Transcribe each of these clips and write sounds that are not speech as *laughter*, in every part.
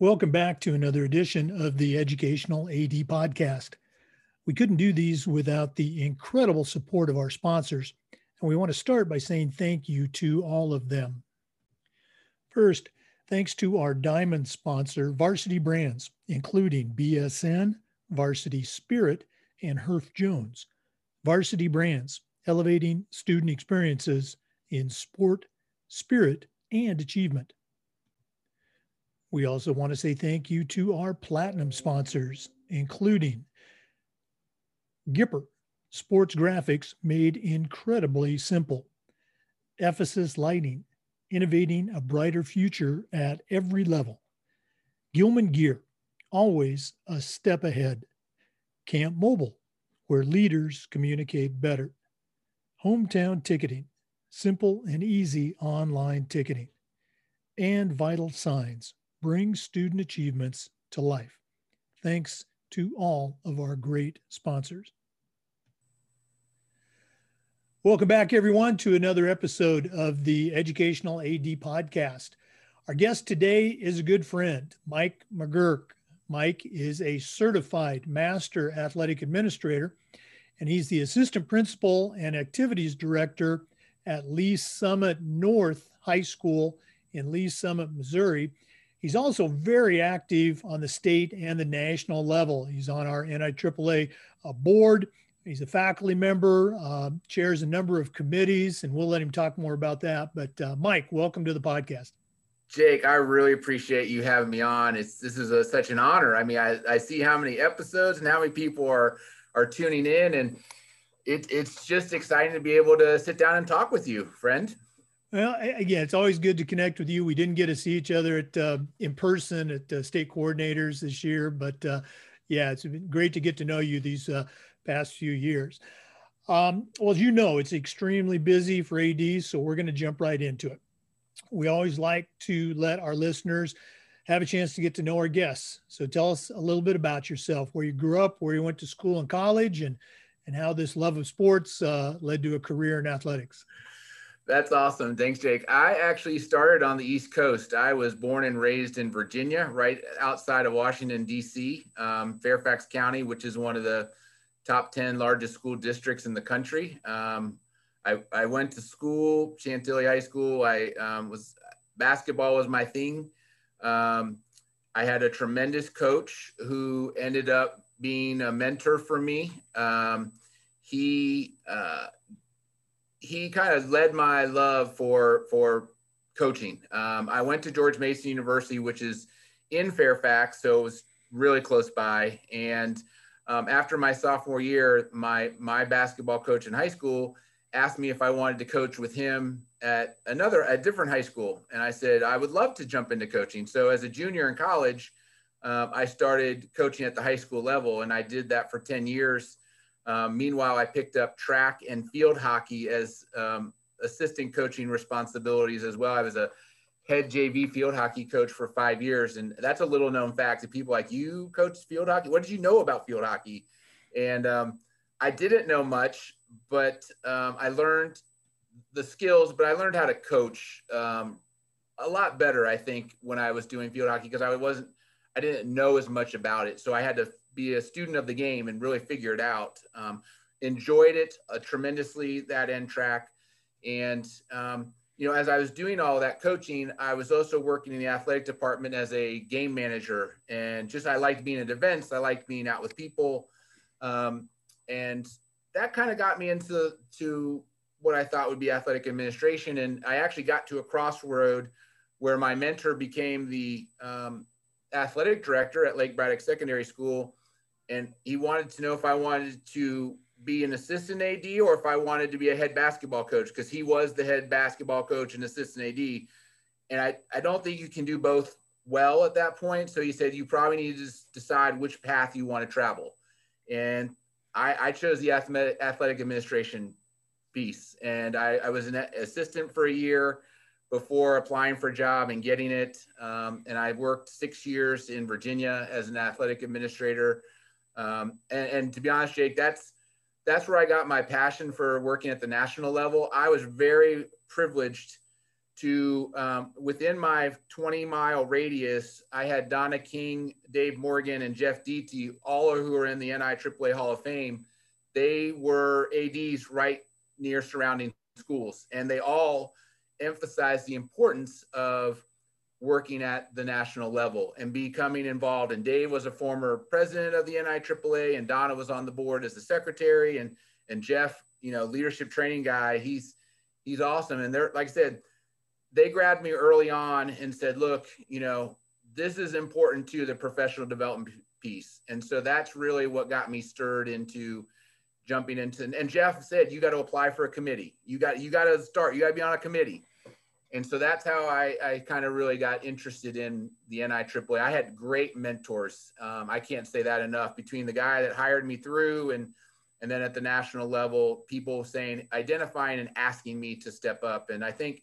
Welcome back to another edition of the Educational AD Podcast. We couldn't do these without the incredible support of our sponsors, and we want to start by saying thank you to all of them. First, thanks to our diamond sponsor, Varsity Brands, including BSN, Varsity Spirit, and Herff Jones. Varsity Brands, elevating student experiences in sport, spirit, and achievement. We also want to say thank you to our platinum sponsors, including Gipper, sports graphics made incredibly simple. Ephesus Lighting, innovating a brighter future at every level. Gilman Gear, always a step ahead. Camp Mobile, where leaders communicate better. Hometown Ticketing, simple and easy online ticketing. And Vital Signs, bring student achievements to life. Thanks to all of our great sponsors. Welcome back, everyone, to another episode of the Educational AD Podcast. Our guest today is a good friend, Mike McGurk. Mike is a certified master athletic administrator, and he's the assistant principal and activities director at Lee's Summit North High School in Lee's Summit, Missouri. He's also very active on the state and the national level. He's on our NIAAA board. He's a faculty member, uh, chairs a number of committees, and we'll let him talk more about that. But uh, Mike, welcome to the podcast. Jake, I really appreciate you having me on. It's this is a, such an honor. I mean, I, I see how many episodes and how many people are are tuning in, and it, it's just exciting to be able to sit down and talk with you, friend. Well, again, it's always good to connect with you. We didn't get to see each other at uh, in person at uh, state coordinators this year, but uh, yeah, it's been great to get to know you these uh, past few years. Um, well, as you know, it's extremely busy for AD, so we're going to jump right into it. We always like to let our listeners have a chance to get to know our guests. So tell us a little bit about yourself, where you grew up, where you went to school and college, and and how this love of sports uh, led to a career in athletics. That's awesome. Thanks, Jake. I actually started on the East Coast. I was born and raised in Virginia, right outside of Washington, D.C., um, Fairfax County, which is one of the top 10 largest school districts in the country. Um, I, I, went to school, Chantilly High School. I um, was basketball was my thing. Um, I had a tremendous coach who ended up being a mentor for me. Um, he uh, he kind of led my love for for coaching. Um, I went to George Mason University, which is in Fairfax, so it was really close by. And um, after my sophomore year, my my basketball coach in high school asked me if I wanted to coach with him at another at different high school, and I said I would love to jump into coaching. So as a junior in college, um, I started coaching at the high school level, and I did that for ten years. Um, meanwhile, I picked up track and field hockey as um, assistant coaching responsibilities as well. I was a head JV field hockey coach for five years, and that's a little known fact to people like you. Coach field hockey. What did you know about field hockey? And um, I didn't know much, but um, I learned the skills. But I learned how to coach um, a lot better, I think, when I was doing field hockey because I wasn't. I didn't know as much about it, so I had to be a student of the game and really figure it out. Um, enjoyed it uh, tremendously that end track, and um, you know, as I was doing all that coaching, I was also working in the athletic department as a game manager, and just I liked being at events. I liked being out with people, um, and that kind of got me into to what I thought would be athletic administration. And I actually got to a crossroad where my mentor became the um, athletic director at Lake Braddock Secondary School and he wanted to know if I wanted to be an assistant AD or if I wanted to be a head basketball coach because he was the head basketball coach and assistant AD. And I, I don't think you can do both well at that point. So he said, you probably need to decide which path you want to travel. And I, I chose the athletic administration piece. And I, I, was an assistant for a year before applying for a job and getting it. Um, and I worked six years in Virginia as an athletic administrator. Um, and, and, to be honest, Jake, that's that's where I got my passion for working at the national level. I was very privileged to, um, within my 20 mile radius, I had Donna King, Dave Morgan, and Jeff Deety, all who are in the NIAAA Hall of Fame. They were ADs right near surrounding schools, and they all emphasize the importance of working at the national level and becoming involved. And Dave was a former president of the NIAAA, and Donna was on the board as the secretary, and and Jeff, you know, leadership training guy. He's he's awesome. And they're like I said, they grabbed me early on and said, look, you know, this is important to the professional development piece. And so that's really what got me stirred into jumping into and Jeff said you got to apply for a committee. You got you got to start, you got to be on a committee and so that's how I, I kind of really got interested in the NIAAA. I had great mentors. Um, I can't say that enough. Between the guy that hired me through and and then at the national level, people saying, identifying and asking me to step up. And I think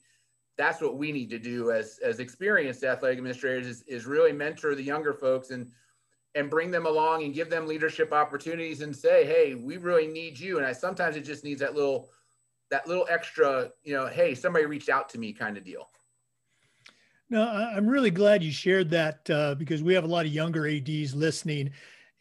that's what we need to do as as experienced athletic administrators is, is really mentor the younger folks and and bring them along and give them leadership opportunities and say, hey, we really need you. And I sometimes it just needs that little that little extra, you know, hey, somebody reached out to me kind of deal. No, I'm really glad you shared that uh, because we have a lot of younger ADs listening.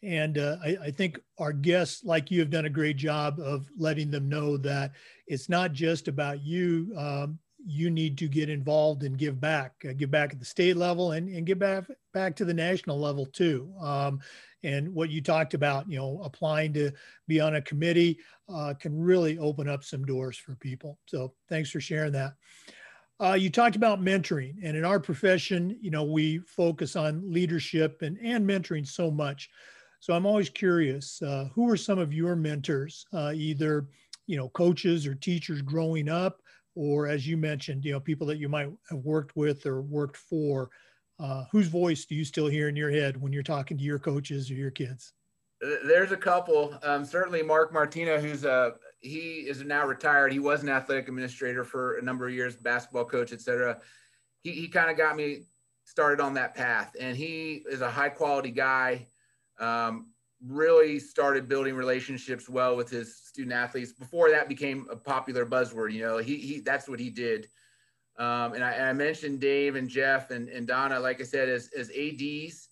And uh, I, I, think our guests, like you, have done a great job of letting them know that it's not just about you. Um, you need to get involved and give back, uh, give back at the state level and, and give back back to the national level too. Um, and what you talked about, you know, applying to be on a committee uh, can really open up some doors for people. So thanks for sharing that. Uh, you talked about mentoring, and in our profession, you know, we focus on leadership and, and mentoring so much. So I'm always curious, uh, who are some of your mentors, uh, either, you know, coaches or teachers growing up, or as you mentioned, you know, people that you might have worked with or worked for uh, whose voice do you still hear in your head when you're talking to your coaches or your kids? There's a couple. Um, certainly, Mark Martina, who's a uh, he is now retired. He was an athletic administrator for a number of years, basketball coach, etc. He he kind of got me started on that path, and he is a high quality guy. Um, really started building relationships well with his student athletes before that became a popular buzzword. You know, he he that's what he did. Um, and, I, and, I, mentioned Dave and Jeff and, and Donna, like I said, as, as ADs,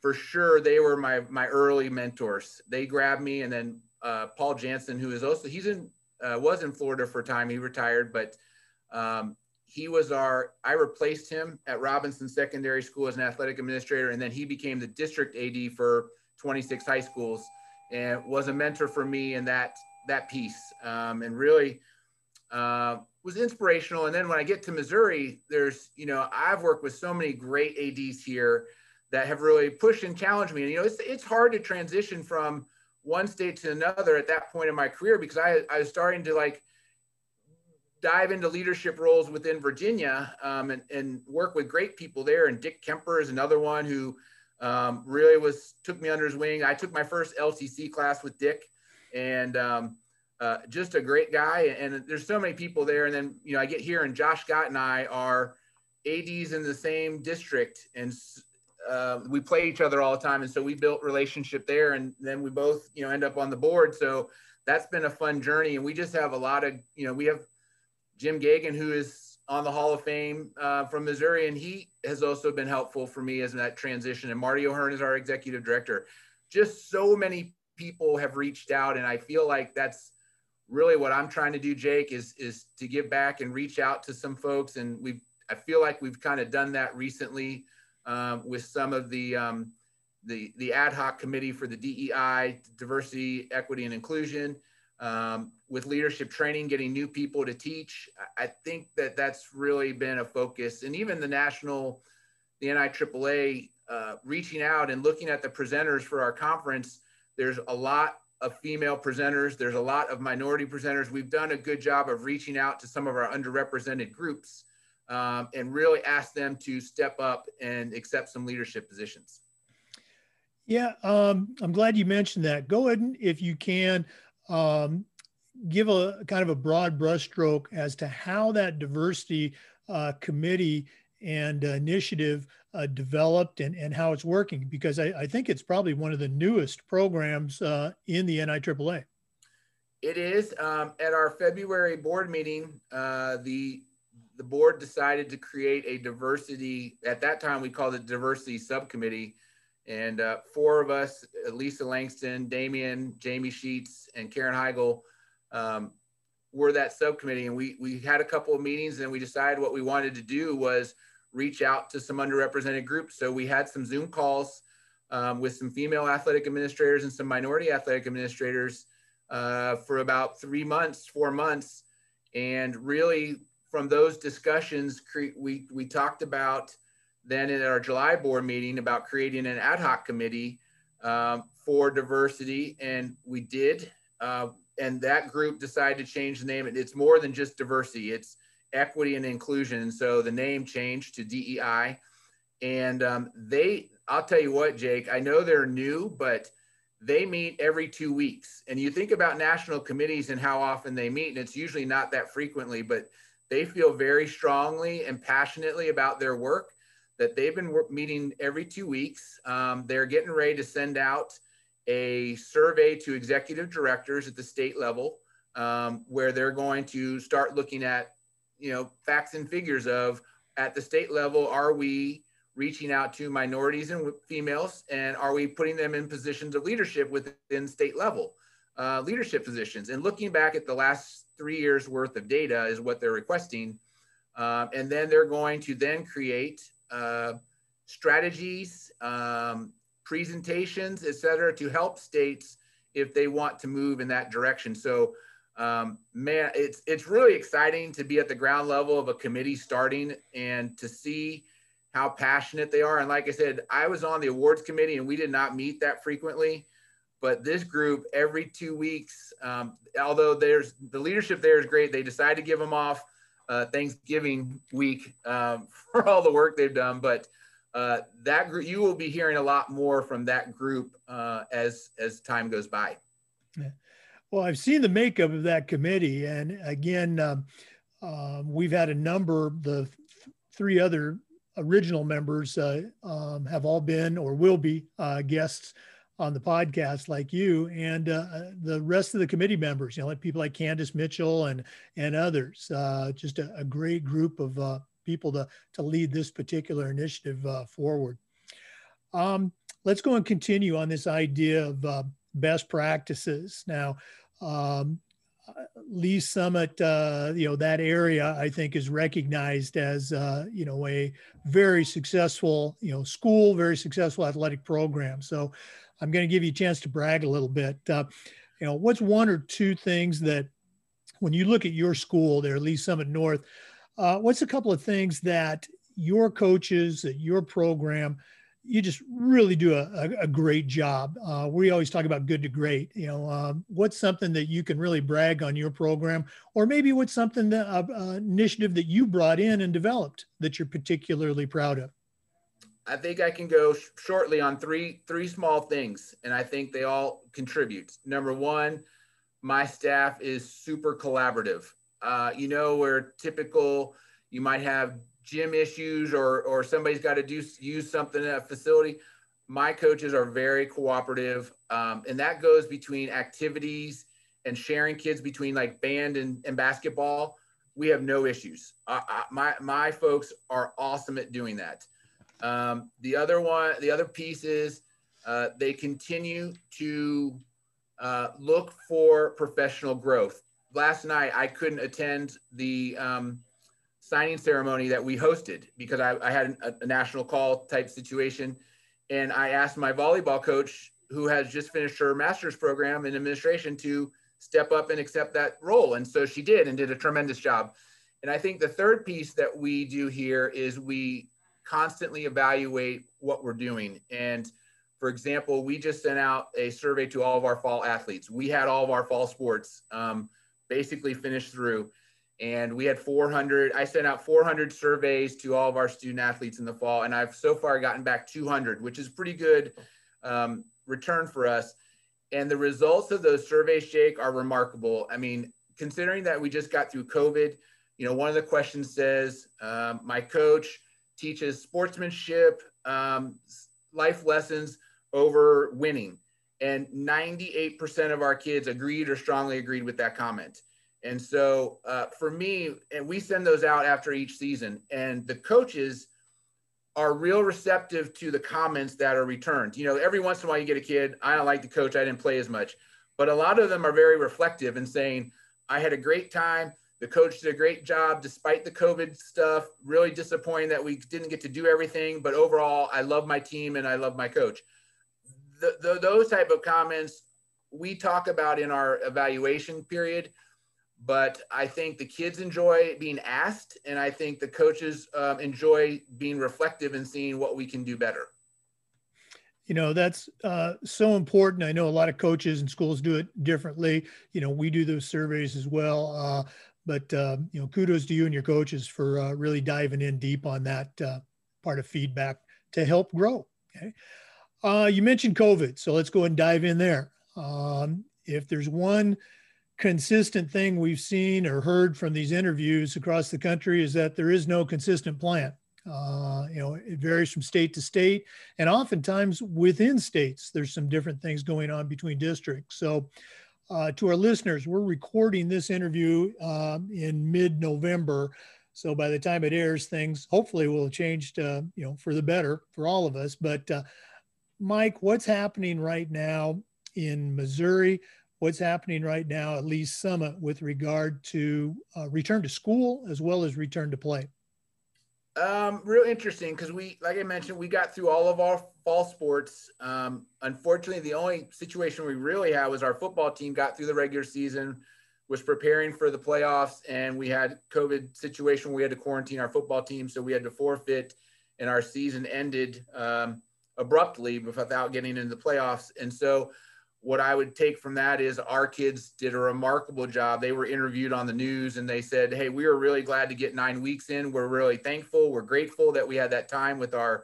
for sure, they were my, my early mentors. They grabbed me. And then uh, Paul Jansen, who is also, he's in, uh, was in Florida for a time. He retired, but um, he was our, I replaced him at Robinson Secondary School as an athletic administrator. And then he became the district AD for 26 high schools and was a mentor for me in that, that piece. Um, and really, uh, was inspirational. And then when I get to Missouri, there's, you know, I've worked with so many great ADs here that have really pushed and challenged me. And, you know, it's, it's hard to transition from one state to another at that point in my career because I, I was starting to like dive into leadership roles within Virginia um, and, and work with great people there. And Dick Kemper is another one who um, really was, took me under his wing. I took my first LCC class with Dick and, um, uh, just a great guy. And there's so many people there. And then, you know, I get here and Josh Scott and I are ADs in the same district and uh, we play each other all the time. And so we built relationship there and then we both, you know, end up on the board. So that's been a fun journey. And we just have a lot of, you know, we have Jim Gagan, who is on the Hall of Fame uh, from Missouri, and he has also been helpful for me as that transition. And Marty O'Hearn is our executive director. Just so many people have reached out, and I feel like that's really what I'm trying to do, Jake, is is to give back and reach out to some folks. And we I feel like we've kind of done that recently um, with some of the um, the the ad hoc committee for the DEI, diversity, equity, and inclusion. Um, with leadership training, getting new people to teach, I think that that's really been a focus. And even the national, the NIAAA, uh, reaching out and looking at the presenters for our conference. There's a lot of female presenters. There's a lot of minority presenters. We've done a good job of reaching out to some of our underrepresented groups um, and really ask them to step up and accept some leadership positions. Yeah, um, I'm glad you mentioned that. Go ahead and, if you can, um, give a kind of a broad brushstroke as to how that diversity uh, committee and initiative uh, developed and, and how it's working because I, I, think it's probably one of the newest programs uh, in the NIAAA. It is. Um, at our February board meeting, uh, the the board decided to create a diversity. At that time, we called it diversity subcommittee, and uh, four of us: Lisa Langston, Damian, Jamie Sheets, and Karen Heigl, um, were that subcommittee. And we we had a couple of meetings, and we decided what we wanted to do was reach out to some underrepresented groups. So we had some Zoom calls um, with some female athletic administrators and some minority athletic administrators uh, for about three months, four months. And really, from those discussions, we, we talked about then in our July board meeting about creating an ad hoc committee um, for diversity. And we did. Uh, and that group decided to change the name. It's more than just diversity, it's equity and inclusion. So the name changed to DEI. And um, they, I'll tell you what, Jake, I know they're new, but they meet every two weeks. And you think about national committees and how often they meet, and it's usually not that frequently, but they feel very strongly and passionately about their work that they've been meeting every two weeks. Um, they're getting ready to send out a survey to executive directors at the state level um, where they're going to start looking at, you know, facts and figures of at the state level, are we reaching out to minorities and females, and are we putting them in positions of leadership within state level uh, leadership positions? And looking back at the last three years worth of data is what they're requesting, um, and then they're going to then create uh, strategies, um, presentations, et cetera, to help states if they want to move in that direction. So. Um, man, it's it's really exciting to be at the ground level of a committee starting and to see how passionate they are. And like I said, I was on the awards committee and we did not meet that frequently. But this group, every two weeks, um, although there's the leadership there is great, they decide to give them off uh, Thanksgiving week um, *laughs* for all the work they've done. But uh, that group, you will be hearing a lot more from that group uh, as as time goes by. Yeah. Well, I've seen the makeup of that committee, and again, um, um we've had a number. The three other original members uh, um, have all been or will be uh, guests on the podcast like you and uh, uh the rest of the committee members you know like people like candace mitchell and and others uh, just a, a, great group of uh, people to to lead this particular initiative forward um, let's go and continue on this idea of best practices now um, Lee's Summit, uh, you know, that area I think is recognized as, uh, you know, a very successful, you know, school, very successful athletic program. So I'm going to give you a chance to brag a little bit. Uh, you know, what's one or two things that when you look at your school there, Lee's Summit North, uh, what's a couple of things that your coaches, at your program, you just really do a, a, great job. Uh, we always talk about good to great. You know, um, what's something that you can really brag on your program, or maybe what's something that uh, uh, initiative that you brought in and developed that you're particularly proud of. I think I can go sh- shortly on three three small things, and I think they all contribute. Number one, my staff is super collaborative. Uh, you know, where typical you might have gym issues or or somebody's got to do use something at a facility my coaches are very cooperative um, and that goes between activities and sharing kids between like band and, and basketball we have no issues uh, I, my my folks are awesome at doing that um, the other one the other piece is uh, they continue to uh, look for professional growth last night i couldn't attend the um, signing ceremony that we hosted because I, I had a, a, national call type situation. And I asked my volleyball coach, who has just finished her master's program in administration, to step up and accept that role. And so she did and did a tremendous job. And I think the third piece that we do here is we constantly evaluate what we're doing. And for example, we just sent out a survey to all of our fall athletes. We had all of our fall sports um, basically finished through and we had 400 i sent out 400 surveys to all of our student athletes in the fall and i've so far gotten back 200 which is pretty good um, return for us and the results of those surveys jake are remarkable i mean considering that we just got through covid you know one of the questions says um, my coach teaches sportsmanship um, life lessons over winning And 98% of our kids agreed or strongly agreed with that comment. And so uh, for me, and we send those out after each season, and the coaches are real receptive to the comments that are returned. You know, every once in a while you get a kid, I don't like the coach, I didn't play as much. But a lot of them are very reflective and saying, I had a great time. The coach did a great job despite the COVID stuff. Really disappointing that we didn't get to do everything, but overall, I love my team and I love my coach. The, the, those type of comments we talk about in our evaluation period but I think the kids enjoy being asked, and I think the coaches um, enjoy being reflective and seeing what we can do better. You know, that's uh, so important. I know a lot of coaches and schools do it differently. You know, we do those surveys as well. Uh, but, uh, you know, kudos to you and your coaches for uh, really diving in deep on that uh, part of feedback to help grow. Okay. Uh, you mentioned COVID. So let's go and dive in there. Um, if there's one, consistent thing we've seen or heard from these interviews across the country is that there is no consistent plan. Uh, you know, it varies from state to state, and oftentimes within states, there's some different things going on between districts. So, uh, to our listeners, we're recording this interview um, in mid-November. So by the time it airs, things hopefully will have changed, uh, you know, for the better for all of us. But uh, Mike, what's happening right now in Missouri? what's happening right now at Lee's Summit with regard to uh, return to school as well as return to play? Um, real interesting because we, like I mentioned, we got through all of our fall sports. Um, unfortunately, the only situation we really had was our football team got through the regular season, was preparing for the playoffs, and we had COVID situation. We had to quarantine our football team, so we had to forfeit, and our season ended um, abruptly without getting into the playoffs. And so what I would take from that is our kids did a remarkable job. They were interviewed on the news and they said, Hey, we are really glad to get nine weeks in. We're really thankful. We're grateful that we had that time with our,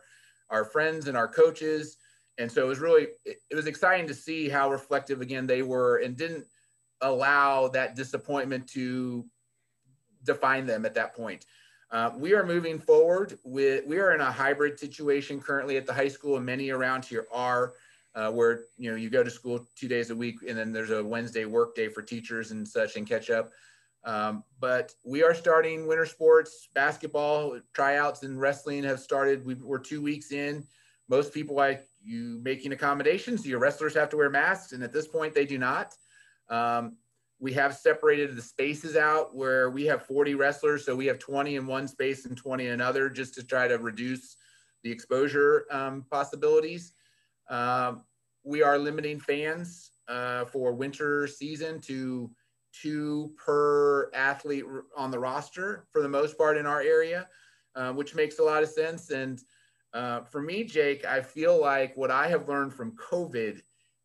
our friends and our coaches. And so it was really, it was exciting to see how reflective again they were and didn't allow that disappointment to define them at that point. Uh, we are moving forward with, we are in a hybrid situation currently at the high school and many around here are uh, where you know you go to school two days a week and then there's a Wednesday work day for teachers and such and catch up. Um, but we are starting winter sports, basketball tryouts and wrestling have started. We, are two weeks in. Most people like you making accommodations. Your wrestlers have to wear masks, and at this point they do not. Um, we have separated the spaces out where we have 40 wrestlers, so we have 20 in one space and 20 in another, just to try to reduce the exposure um, possibilities. Um, we are limiting fans uh, for winter season to two per athlete on the roster for the most part in our area, uh, which makes a lot of sense. And uh, for me, Jake, I feel like what I have learned from COVID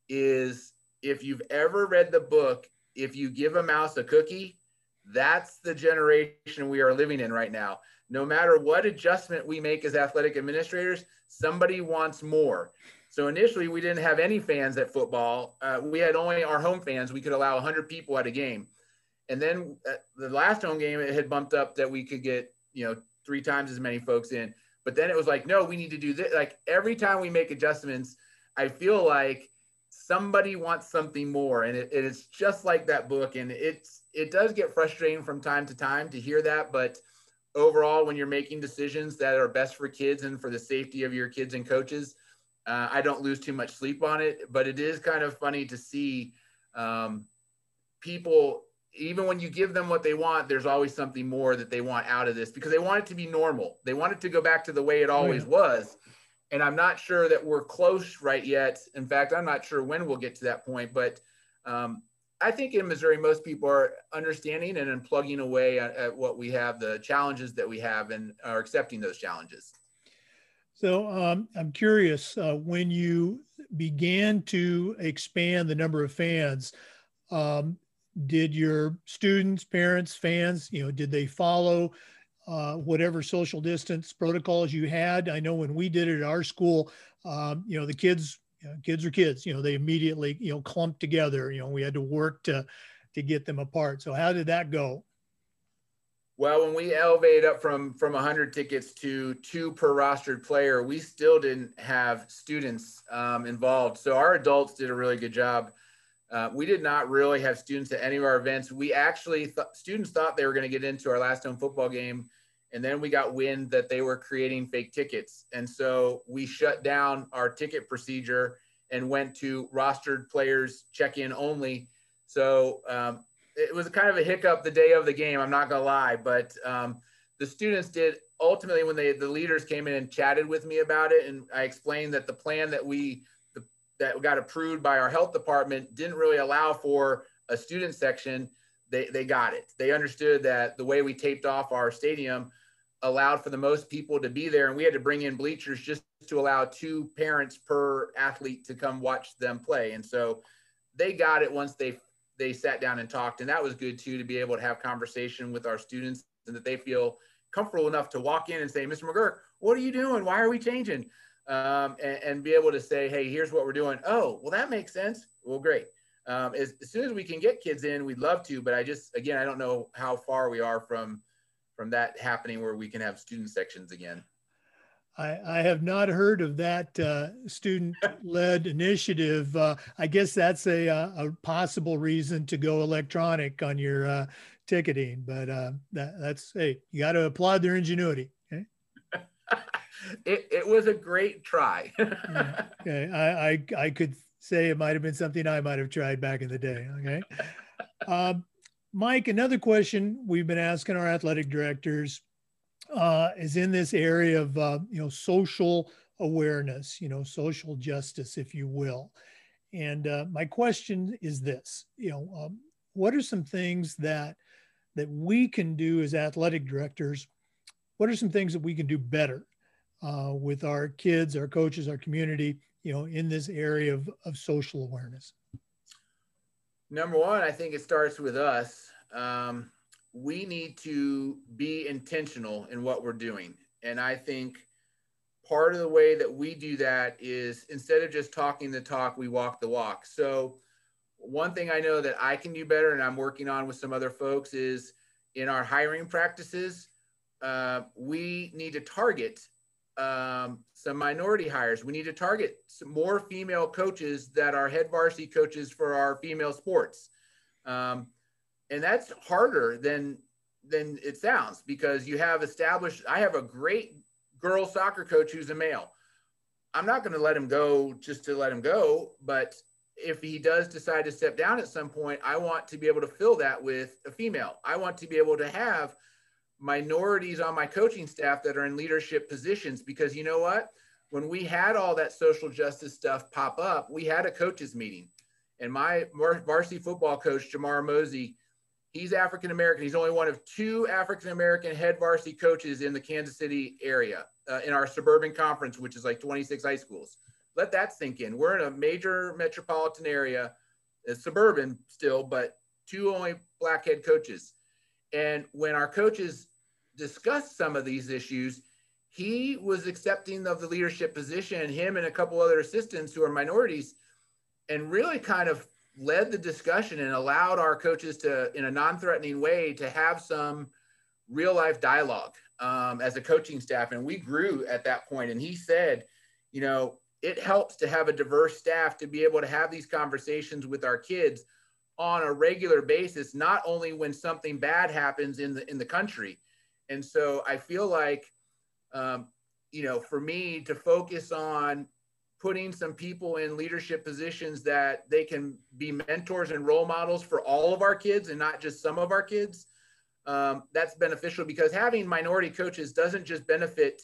is if you've ever read the book, if you give a mouse a cookie, that's the generation we are living in right now. No matter what adjustment we make as athletic administrators, somebody wants more. So initially, we didn't have any fans at football. Uh, we had only our home fans. We could allow 100 people at a game. And then uh, the last home game, it had bumped up that we could get, you know, three times as many folks in. But then it was like, no, we need to do this. Like every time we make adjustments, I feel like somebody wants something more. And it, it's just like that book. And it's, it does get frustrating from time to time to hear that. But overall, when you're making decisions that are best for kids and for the safety of your kids and coaches, uh, I don't lose too much sleep on it, but it is kind of funny to see um, people, even when you give them what they want, there's always something more that they want out of this because they want it to be normal. They want it to go back to the way it always was. And I'm not sure that we're close right yet. In fact, I'm not sure when we'll get to that point, but um, I think in Missouri, most people are understanding and plugging away at, at what we have, the challenges that we have, and are accepting those challenges. So um, I'm curious uh, when you began to expand the number of fans, um, did your students, parents, fans, you know, did they follow uh, whatever social distance protocols you had? I know when we did it at our school, um, you know, the kids, you know, kids are kids, you know, they immediately, you know, clumped together. You know, we had to work to to get them apart. So how did that go? Well, when we elevated up from from 100 tickets to two per rostered player, we still didn't have students um, involved. So our adults did a really good job. Uh, we did not really have students at any of our events. We actually th- students thought they were going to get into our last home football game, and then we got wind that they were creating fake tickets, and so we shut down our ticket procedure and went to rostered players check in only. So um, it was kind of a hiccup the day of the game. I'm not gonna lie, but um, the students did ultimately when they the leaders came in and chatted with me about it, and I explained that the plan that we the, that got approved by our health department didn't really allow for a student section. They they got it. They understood that the way we taped off our stadium allowed for the most people to be there, and we had to bring in bleachers just to allow two parents per athlete to come watch them play, and so they got it once they they sat down and talked, and that was good too to be able to have conversation with our students and that they feel comfortable enough to walk in and say, "Mr. McGurk, what are you doing? Why are we changing?" Um, and, and, be able to say, "Hey, here's what we're doing." Oh, well, that makes sense. Well, great. Um, as, as soon as we can get kids in, we'd love to, but I just again, I don't know how far we are from from that happening where we can have student sections again. I, I have not heard of that uh, student-led initiative. Uh, I guess that's a, uh, a, possible reason to go electronic on your uh, ticketing, but uh, that, that's hey, you got to applaud their ingenuity. Okay? *laughs* it, it was a great try. yeah, *laughs* okay, I, I I could say it might have been something I might have tried back in the day. Okay, *laughs* um, Mike, another question we've been asking our athletic directors uh, is in this area of uh, you know social awareness, you know social justice, if you will. And uh, my question is this: you know, um, what are some things that that we can do as athletic directors? What are some things that we can do better uh, with our kids, our coaches, our community? You know, in this area of, of social awareness. Number one, I think it starts with us. Um, we need to be intentional in what we're doing. And I think part of the way that we do that is instead of just talking the talk, we walk the walk. So, one thing I know that I can do better, and I'm working on with some other folks, is in our hiring practices, uh, we need to target um, some minority hires. We need to target some more female coaches that are head varsity coaches for our female sports. Um, and that's harder than than it sounds because you have established i have a great girls soccer coach who's a male. I'm not going to let him go just to let him go but if he does decide to step down at some point i want to be able to fill that with a female. I want to be able to have minorities on my coaching staff that are in leadership positions because you know what? When we had all that social justice stuff pop up we had a coaches meeting. And my varsity football coach jamar mosey He's African American. He's only one of two African American head varsity coaches in the Kansas City area uh, in our suburban conference, which is like 26 high schools. Let that sink in. We're in a major metropolitan area, it's suburban still, but two only black head coaches. And when our coaches discussed some of these issues, he was accepting of the leadership position, him and a couple other assistants who are minorities, and really kind of led the discussion and allowed our coaches to, in a non-threatening way, to have some real life dialogue um, as a coaching staff. And we grew at that point. And he said, you know, it helps to have a diverse staff to be able to have these conversations with our kids on a regular basis, not only when something bad happens in the in the country. And so I feel like, um, you know, for me to focus on putting some people in leadership positions that they can be mentors and role models for all of our kids and not just some of our kids. Um, that's beneficial because having minority coaches doesn't just benefit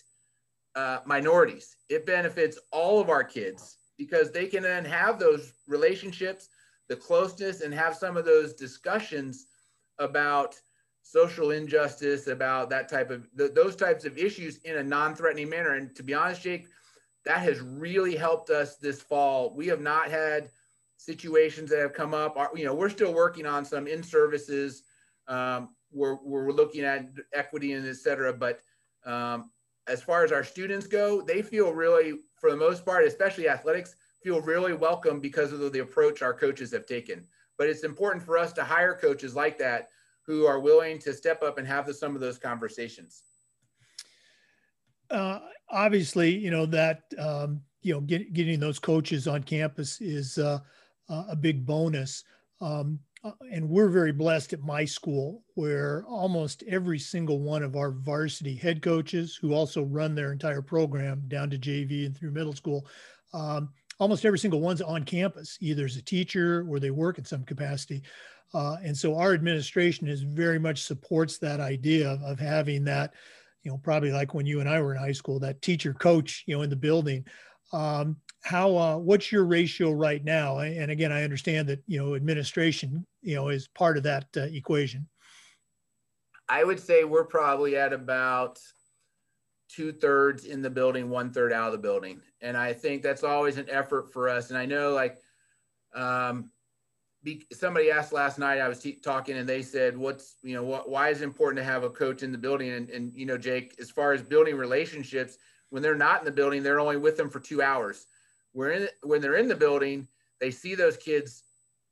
uh, minorities, it benefits all of our kids because they can then have those relationships, the closeness, and have some of those discussions about social injustice, about that type of th- those types of issues in a non threatening manner. And to be honest, Jake, that has really helped us this fall. We have not had situations that have come up. You know, we're still working on some in services. Um, we're, we're looking at equity and et cetera. But um, as far as our students go, they feel really, for the most part, especially athletics, feel really welcome because of the approach our coaches have taken. But it's important for us to hire coaches like that who are willing to step up and have the, some of those conversations? Uh, obviously, you know that um, you know get, getting those coaches on campus is uh, a big bonus. Um, uh, and we're very blessed at my school where almost every single one of our varsity head coaches who also run their entire program down to JV and through middle school, um, almost every single one's on campus, either as a teacher or they work in some capacity. Uh, and so our administration is very much supports that idea of, of having that, you know, probably like when you and I were in high school, that teacher coach, you know, in the building. Um, how uh, what's your ratio right now? And again, I understand that you know administration, you know, is part of that uh, equation. I would say we're probably at about two thirds in the building, one third out of the building, and I think that's always an effort for us. And I know, like, um, somebody asked last night. I was talking, and they said, "What's you know, what, why is it important to have a coach in the building?" And, and you know, Jake, as far as building relationships, when they're not in the building, they're only with them for two hours we're in when they're in the building, they see those kids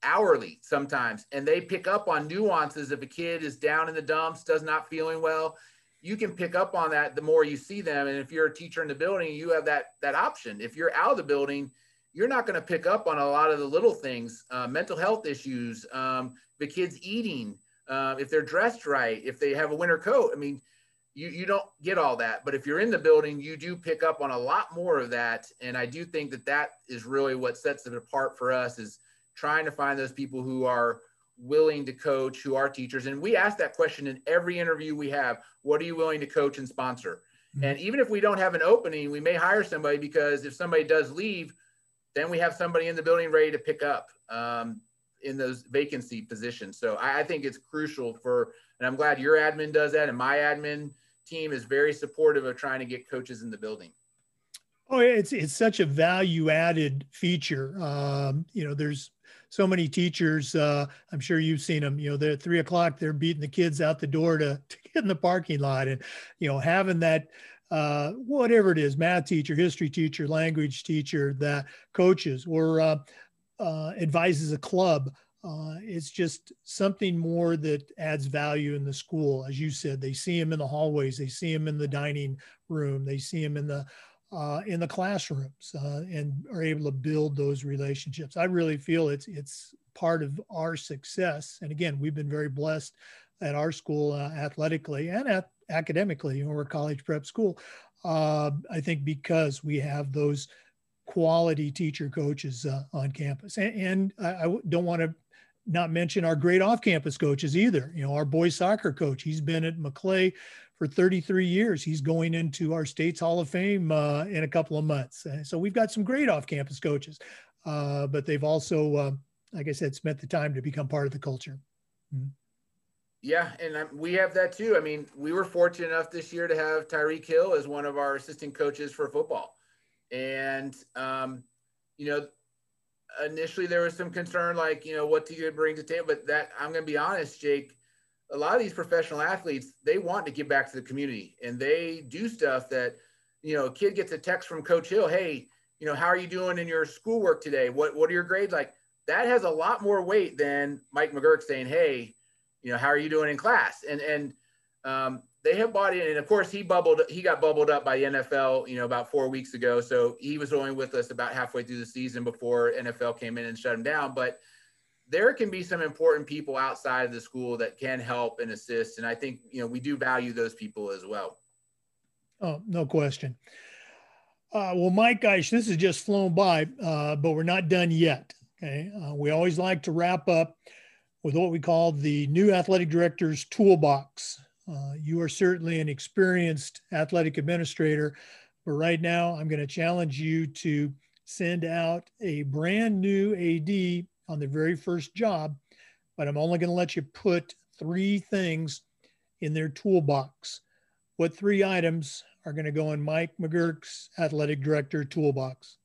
hourly sometimes, and they pick up on nuances. If a kid is down in the dumps, does not feeling well, you can pick up on that the more you see them. And if you're a teacher in the building, you have that that option. If you're out of the building, you're not going to pick up on a lot of the little things, uh, mental health issues, um, the kids eating, uh, if they're dressed right, if they have a winter coat. I mean, you, you don't get all that but if you're in the building you do pick up on a lot more of that and i do think that that is really what sets it apart for us is trying to find those people who are willing to coach who are teachers and we ask that question in every interview we have what are you willing to coach and sponsor mm-hmm. and even if we don't have an opening we may hire somebody because if somebody does leave then we have somebody in the building ready to pick up um, in those vacancy positions so I, I think it's crucial for and i'm glad your admin does that and my admin team is very supportive of trying to get coaches in the building. Oh, it's it's such a value added feature. Um, you know, there's so many teachers. Uh, I'm sure you've seen them. You know, they're at three o'clock. They're beating the kids out the door to, *laughs* to get in the parking lot, and you know, having that uh, whatever it is, math teacher, history teacher, language teacher that coaches or uh, uh advises a club uh, it's just something more that adds value in the school. As you said, they see him in the hallways, they see him in the dining room, they see him in the uh, in the classrooms, uh, and are able to build those relationships. I really feel it's it's part of our success. And again, we've been very blessed at our school athletically and at academically. or a college prep school. Uh, I think because we have those quality teacher coaches uh, on campus. And, and I, I, don't want to not mention our great off-campus coaches either. You know, our boys soccer coach, he's been at Maclay for 33 years. He's going into our state's Hall of Fame uh, in a couple of months. so we've got some great off-campus coaches, uh, but they've also, uh, like I said, spent the time to become part of the culture. Mm-hmm. Yeah, and we have that too. I mean, we were fortunate enough this year to have Tyreek Hill as one of our assistant coaches for football, and um, you know initially there was some concern, like you know what do you bring to table. But that I'm going to be honest, Jake. A lot of these professional athletes, they want to give back to the community, and they do stuff that, you know, a kid gets a text from Coach Hill, hey, you know, how are you doing in your schoolwork today? What what are your grades like? That has a lot more weight than Mike McGurk saying, hey, you know, how are you doing in class? And and um, they have bought in, and of course he bubbled. He got bubbled up by the NFL, you know, about four weeks ago. So he was only with us about halfway through the season before NFL came in and shut him down. But there can be some important people outside of the school that can help and assist, and I think you know we do value those people as well. Oh, no question. Uh, well, Mike, guys, this has just flown by, uh, but we're not done yet. Okay, uh, we always like to wrap up with what we call the new athletic director's toolbox. Uh, you are certainly an experienced athletic administrator, but right now I'm going to challenge you to send out a brand new AD on the very first job, but I'm only going to let you put three things in their toolbox. What three items are going to go in Mike McGurk's athletic director toolbox?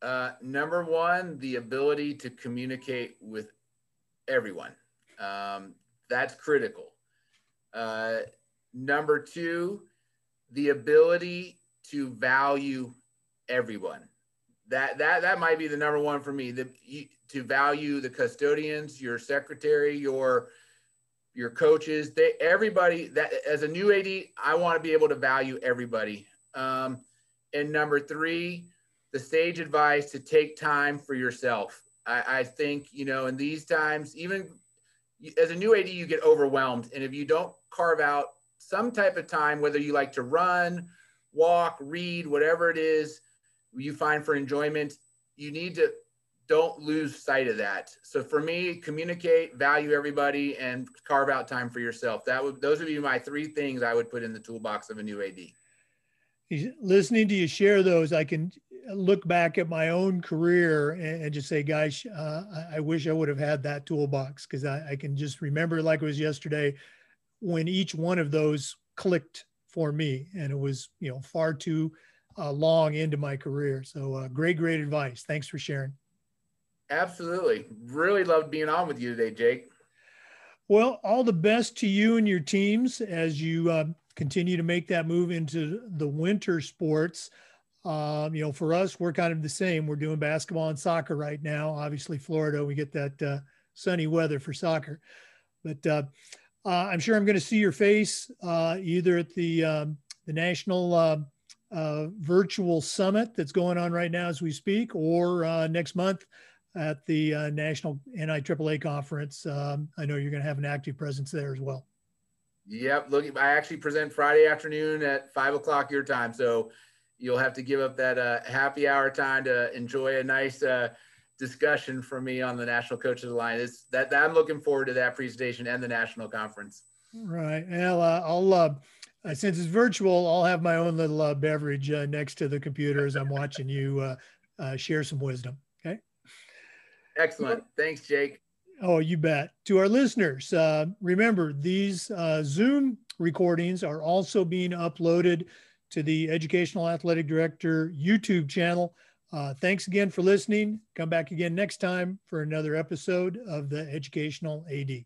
Uh, number one, the ability to communicate with everyone. Um, that's critical. Uh, number two, the ability to value everyone. That that that might be the number one for me. The to value the custodians, your secretary, your your coaches, they everybody that as a new AD, I want to be able to value everybody. Um, and number three, the sage advice to take time for yourself. I, I think you know in these times, even as a new AD, you get overwhelmed, and if you don't carve out some type of time, whether you like to run, walk, read, whatever it is you find for enjoyment, you need to don't lose sight of that. So for me, communicate, value everybody, and carve out time for yourself. That would those would be my three things I would put in the toolbox of a new AD. Listening to you share those, I can look back at my own career and, and just say, guys, uh, I, I, wish I would have had that toolbox because I, I can just remember like it was yesterday when each one of those clicked for me, and it was you know far too uh, long into my career. So uh, great, great advice. Thanks for sharing. Absolutely. Really loved being on with you today, Jake. Well, all the best to you and your teams as you uh, continue to make that move into the winter sports. Um, you know, for us, we're kind of the same. We're doing basketball and soccer right now. Obviously, Florida, we get that uh, sunny weather for soccer. But uh, uh I'm sure I'm going to see your face uh, either at the um, the national uh, uh, virtual summit that's going on right now as we speak, or uh, next month at the National NIAAA conference. Um, I know you're going to have an active presence there as well. Yep. Look, I actually present Friday afternoon at five o'clock your time, so you'll have to give up that uh, happy hour time to enjoy a nice uh, discussion from me on the National Coaches Alliance. that, that I'm looking forward to that presentation and the national conference. Right. Well, uh, I'll uh, since it's virtual, I'll have my own little uh, beverage uh, next to the computer as I'm watching you uh, uh, share some wisdom. Okay. Excellent. Thanks, Jake. Oh, you bet. To our listeners, uh, remember these uh, Zoom recordings are also being uploaded to the Educational Athletic Director YouTube channel. Uh, thanks again for listening. Come back again next time for another episode of the Educational AD.